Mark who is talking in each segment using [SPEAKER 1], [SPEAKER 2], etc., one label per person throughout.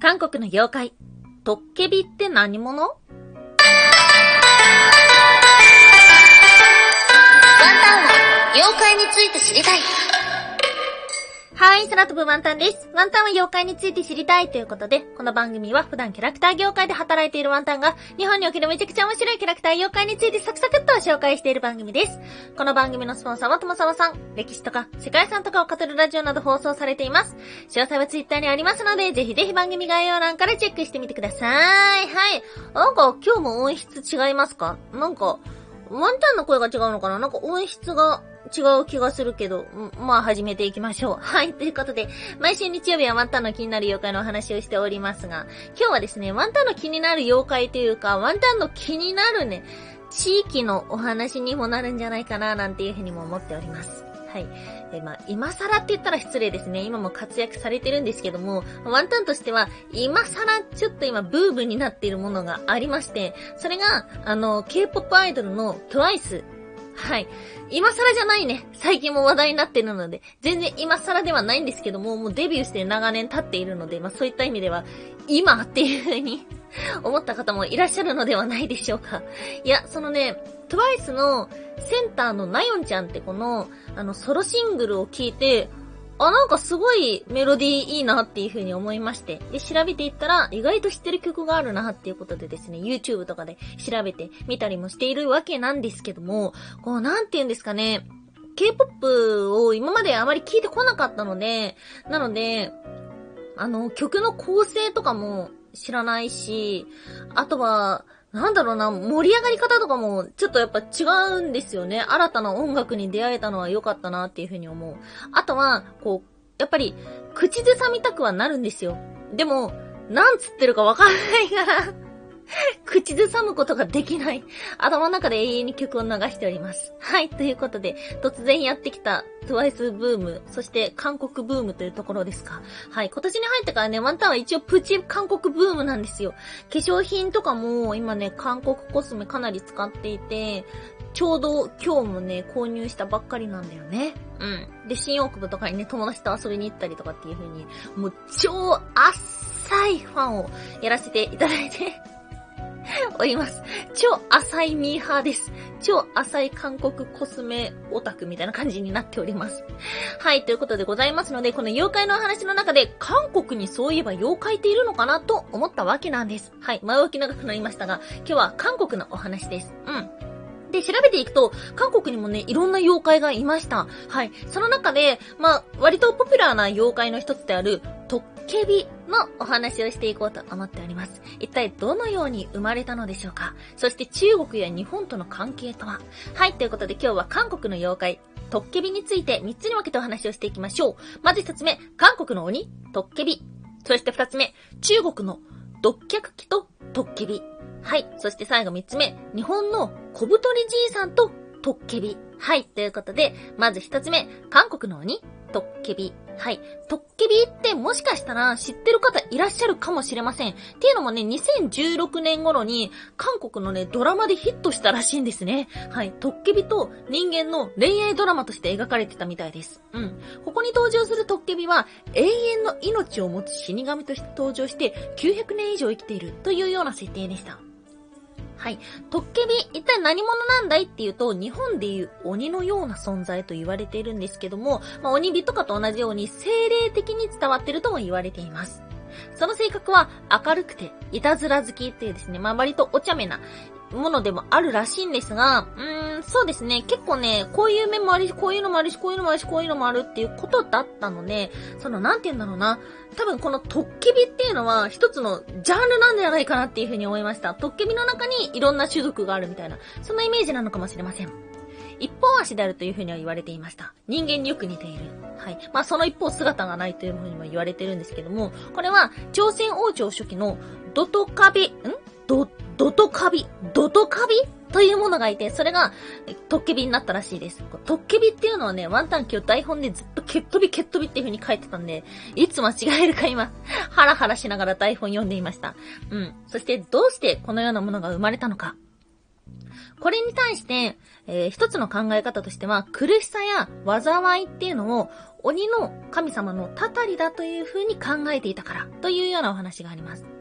[SPEAKER 1] 韓国の妖怪、トッケビって何者？ワン
[SPEAKER 2] タンは妖怪について知りたい。
[SPEAKER 1] はい、空飛ぶワンタンです。ワンタンは妖怪について知りたいということで、この番組は普段キャラクター業界で働いているワンタンが、日本におけるめちゃくちゃ面白いキャラクター妖怪についてサクサクっと紹介している番組です。この番組のスポンサーはともさまさん、歴史とか世界遺産とかを語るラジオなど放送されています。詳細はツイッターにありますので、ぜひぜひ番組概要欄からチェックしてみてください。はい。なんか今日も音質違いますか？なんか、ワンタンの声が違うのかな？なんか音質が違う気がするけど、まあ始めていきましょう。はい。ということで、毎週日曜日はワンタンの気になる妖怪のお話をしておりますが、今日はですね、ワンタンの気になる妖怪というか、ワンタンの気になるね、地域のお話にもなるんじゃないかな、なんていうふうにも思っております。はい。で、まあ、今更って言ったら失礼ですね。今も活躍されてるんですけども、ワンタンとしては、今更ちょっと今ブームになっているものがありまして、それが、あの、K-POP アイドルの TWICE。はい。今更じゃないね。最近も話題になってるので、全然今更ではないんですけども、もうデビューして長年経っているので、まあそういった意味では、今っていう風に 思った方もいらっしゃるのではないでしょうか。いや、そのね、TWICE のセンターのナヨンちゃんってこの、あの、ソロシングルを聴いて、あ、なんかすごいメロディーいいなっていう風に思いまして。で、調べていったら、意外と知ってる曲があるなっていうことでですね、YouTube とかで調べてみたりもしているわけなんですけども、こう、なんて言うんですかね、K-POP を今まであまり聞いてこなかったので、なので、あの、曲の構成とかも知らないし、あとは、なんだろうな、盛り上がり方とかも、ちょっとやっぱ違うんですよね。新たな音楽に出会えたのは良かったなっていうふうに思う。あとは、こう、やっぱり、口ずさみたくはなるんですよ。でも、なんつってるかわかんないから 口ずさむことができない。頭の中で永遠に曲を流しております。はい、ということで、突然やってきた TWICE ブーム、そして韓国ブームというところですか。はい、今年に入ってからね、ワンタンは一応プチ韓国ブームなんですよ。化粧品とかも今ね、韓国コスメかなり使っていて、ちょうど今日もね、購入したばっかりなんだよね。うん。で、新大久保とかにね、友達と遊びに行ったりとかっていう風に、もう超浅いファンをやらせていただいております。超浅いミーハーです。超浅い韓国コスメオタクみたいな感じになっております。はい、ということでございますので、この妖怪のお話の中で、韓国にそういえば妖怪っているのかなと思ったわけなんです。はい、前置き長くなりましたが、今日は韓国のお話です。うん。で、調べていくと、韓国にもね、いろんな妖怪がいました。はい。その中で、まあ、割とポピュラーな妖怪の一つである、ケビのお話をしていこうと思っております。一体どのように生まれたのでしょうか？そして中国や日本との関係とは？はい、ということで今日は韓国の妖怪、トッケビについて3つに分けてお話をしていきましょう。まず1つ目、韓国の鬼、トッケビ。そして2つ目、中国の独脚鬼とトッケビ。はい。そして最後3つ目、日本の小太りじいさんとトッケビ。はい。ということで、まず1つ目、韓国の鬼、トッケビ。はい。トッケビってもしかしたら知ってる方いらっしゃるかもしれません。っていうのもね、2016年頃に韓国のね、ドラマでヒットしたらしいんですね。はい。トッケビと人間の恋愛ドラマとして描かれてたみたいです。うん。ここに登場するトッケビは永遠の命を持つ死神として登場して900年以上生きているというような設定でした。はい。トッケビ、一体何者なんだいっていうと、日本でいう鬼のような存在と言われているんですけども、まあ、鬼火とかと同じように精霊的に伝わってるとも言われています。その性格は明るくて、いたずら好きっていうですね、まあ、割とお茶目なものでもあるらしいんですが、うーん、そうですね、結構ね、こういう面もあるし、こういうのもあるし、こういうのもあるし、こういうのもあるっていうことだったので、その、なんて言うんだろうな、多分このトッケビっていうのは一つのジャンルなんじゃないかなっていうふうに思いました。トッケビの中にいろんな種族があるみたいな、そんなイメージなのかもしれません。一方足であるというふうには言われていました。人間によく似ている。はい。まあ、その一方姿がないというふうにも言われてるんですけども、これは、朝鮮王朝初期のドトカビ、ん？ド、ドトカビ、ドトカビ？というものがいて、それが、トッケビになったらしいです。トッケビっていうのはね、ワンタン今日台本でずっとケットビケットビっていう風に書いてたんで、いつ間違えるか今、ハラハラしながら台本読んでいました。うん。そして、どうしてこのようなものが生まれたのか。これに対して、えー一つの考え方としては、苦しさや災いっていうのを鬼の神様のたたりだという風に考えていたからというようなお話があります。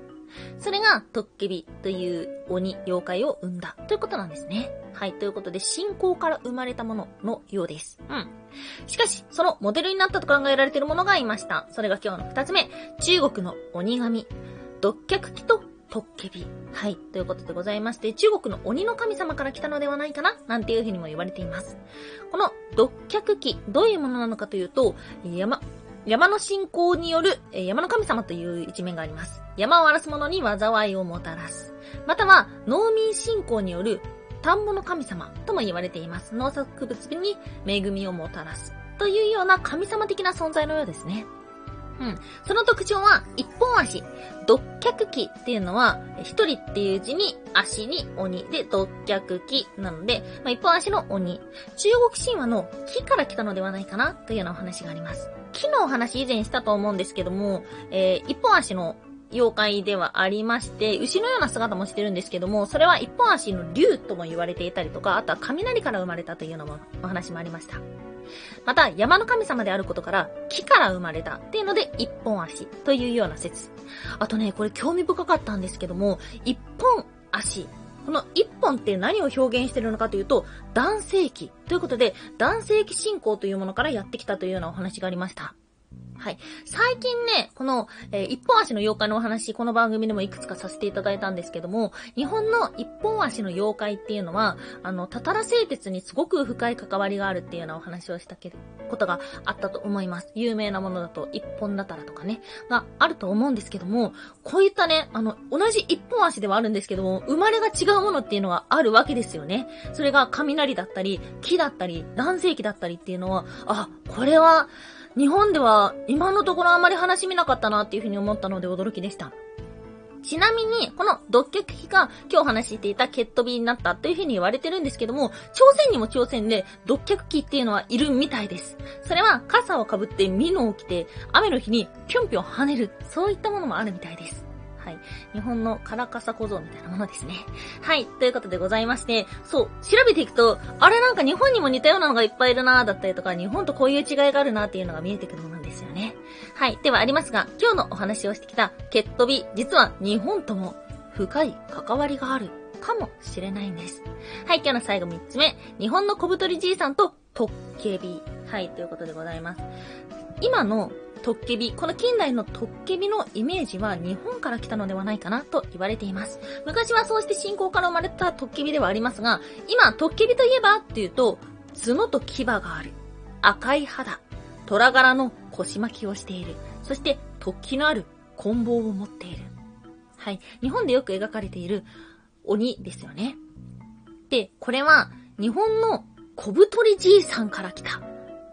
[SPEAKER 1] それが、トッケビという鬼、妖怪を生んだということなんですね。はい。ということで、信仰から生まれたもののようです。うん。しかし、そのモデルになったと考えられているものがいました。それが今日の二つ目。中国の鬼神。独脚鬼とトッケビ。はい。ということでございまして、中国の鬼の神様から来たのではないかななんていうふうにも言われています。この独脚鬼、どういうものなのかというと、山、山の信仰による、え山の神様という一面があります。山を荒らす者に災いをもたらす。または、農民信仰による田んぼの神様とも言われています。農作物に恵みをもたらす。というような神様的な存在のようですね。うん。その特徴は、一本足。独脚鬼っていうのは、一人っていう字に足に鬼で独脚鬼なので、まあ、一本足の鬼。中国神話の木から来たのではないかなというようなお話があります。木のお話以前したと思うんですけども、えー一本足の妖怪ではありまして、牛のような姿もしてるんですけども、それは一本足の竜とも言われていたりとか、あとは雷から生まれたというようなお話もありました。また、山の神様であることから、木から生まれたっていうので、一本足というような説。あとね、これ興味深かったんですけども、一本足。この一本って何を表現してるのかというと、男性器ということで、男性器信仰というものからやってきたというようなお話がありました。はい。最近ね、この、えー一本足の妖怪のお話、この番組でもいくつかさせていただいたんですけども、日本の一本足の妖怪っていうのは、あの、たたら製鉄にすごく深い関わりがあるっていうようなお話をしたけことがあったと思います。有名なものだと、一本だたらとかね、があると思うんですけども、こういったね、あの、同じ一本足ではあるんですけども、生まれが違うものっていうのはあるわけですよね。それが雷だったり、木だったり、男性器だったりっていうのは、あ、これは、日本では今のところあまり話し見なかったなっていうふうに思ったので驚きでした。ちなみに、この独脚機が今日話していたケットビになったというふうに言われてるんですけども、朝鮮にも朝鮮で独脚機っていうのはいるみたいです。それは傘をかぶってミノを着て、雨の日にぴょんぴょん跳ねる、そういったものもあるみたいです。はい。日本のカラカサ小僧みたいなものですね。はい。ということでございまして、そう、調べていくと、あれなんか日本にも似たようなのがいっぱいいるなーだったりとか、日本とこういう違いがあるなーっていうのが見えてくるものなんですよね。はい。ではありますが、今日のお話をしてきたケットビ、実は日本とも深い関わりがあるかもしれないんです。はい。今日の最後3つ目、日本の小太りじいさんとトッケビ。はい。ということでございます。今のトッケビ、この近代のトッケビのイメージは日本から来たのではないかなと言われています。昔はそうして信仰から生まれたトッケビではありますが、今、トッケビといえばっていうと、角と牙がある。赤い肌。虎柄の腰巻きをしている。そして、突起のある棍棒を持っている。はい。日本でよく描かれている鬼ですよね。で、これは日本の小太りじいさんから来た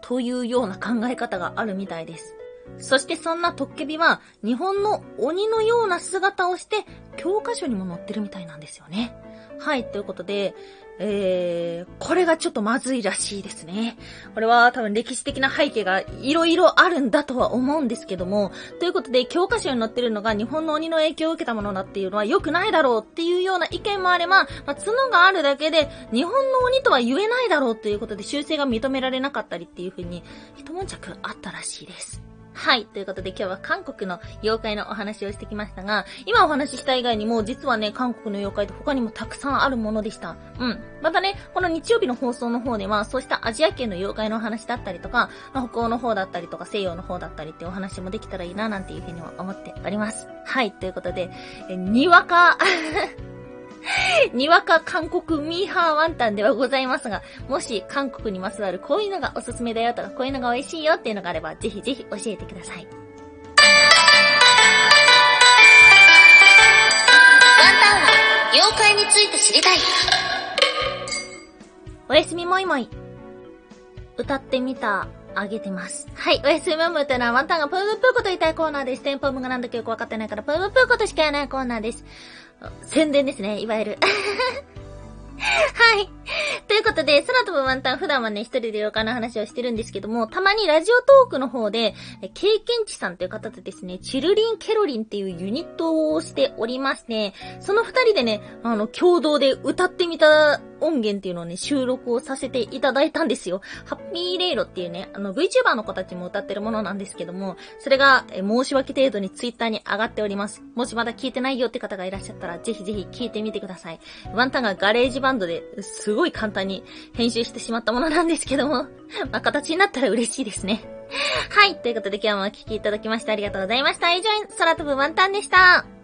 [SPEAKER 1] というような考え方があるみたいです。そしてそんなトッケビは日本の鬼のような姿をして教科書にも載ってるみたいなんですよね。はい、ということで、えー、これがちょっとまずいらしいですね。これは多分歴史的な背景がいろいろあるんだとは思うんですけども、ということで教科書に載ってるのが日本の鬼の影響を受けたものだっていうのは良くないだろうっていうような意見もあれば、まあ、角があるだけで日本の鬼とは言えないだろうっていうことで修正が認められなかったりっていう風に一悶着あったらしいです。はい。ということで今日は韓国の妖怪のお話をしてきましたが、今お話しした以外にも、実はね、韓国の妖怪って他にもたくさんあるものでした。うん。またね、この日曜日の放送の方では、そうしたアジア圏の妖怪のお話だったりとか、まあ北欧の方だったりとか、西洋の方だったりってお話もできたらいいな、なんていうふうには思っております。はい。ということで、えにわか、にわか韓国ミーハーワンタンではございますが、もし韓国にまつわるこういうのがおすすめだよとか、こういうのが美味しいよっていうのがあれば、ぜひぜひ教えてください。
[SPEAKER 2] ワンタンは妖怪について知りたい。
[SPEAKER 1] おやすみもいもい。歌ってみた、あげてます。はい、おやすみもいもいというのはワンタンがプームプーこと言いたいコーナーです。テンポムがなんだかよくわかってないから、プームプーことしか言えないコーナーです。宣伝ですね、いわゆる。はい。ということで、空飛ぶワンタン普段はね、一人で旅館の話をしてるんですけども、たまにラジオトークの方で、経験値さんという方とですね、チルリンケロリンっていうユニットをしておりまして、その二人でね、あの、共同で歌ってみた音源っていうのをね、収録をさせていただいたんですよ。ハッピーレイロっていうね、あの VTuber の子たちも歌ってるものなんですけども、それが、え申し訳程度に Twitter に上がっております。もしまだ聞いてないよって方がいらっしゃったら、ぜひぜひ聞いてみてください。ワンタンが GarageBand ですごい簡単に編集してしまったものなんですけども、まあ、形になったら嬉しいですね。はい。ということで今日もお聴きいただきましてありがとうございました。以上、空飛ぶワンタンでした。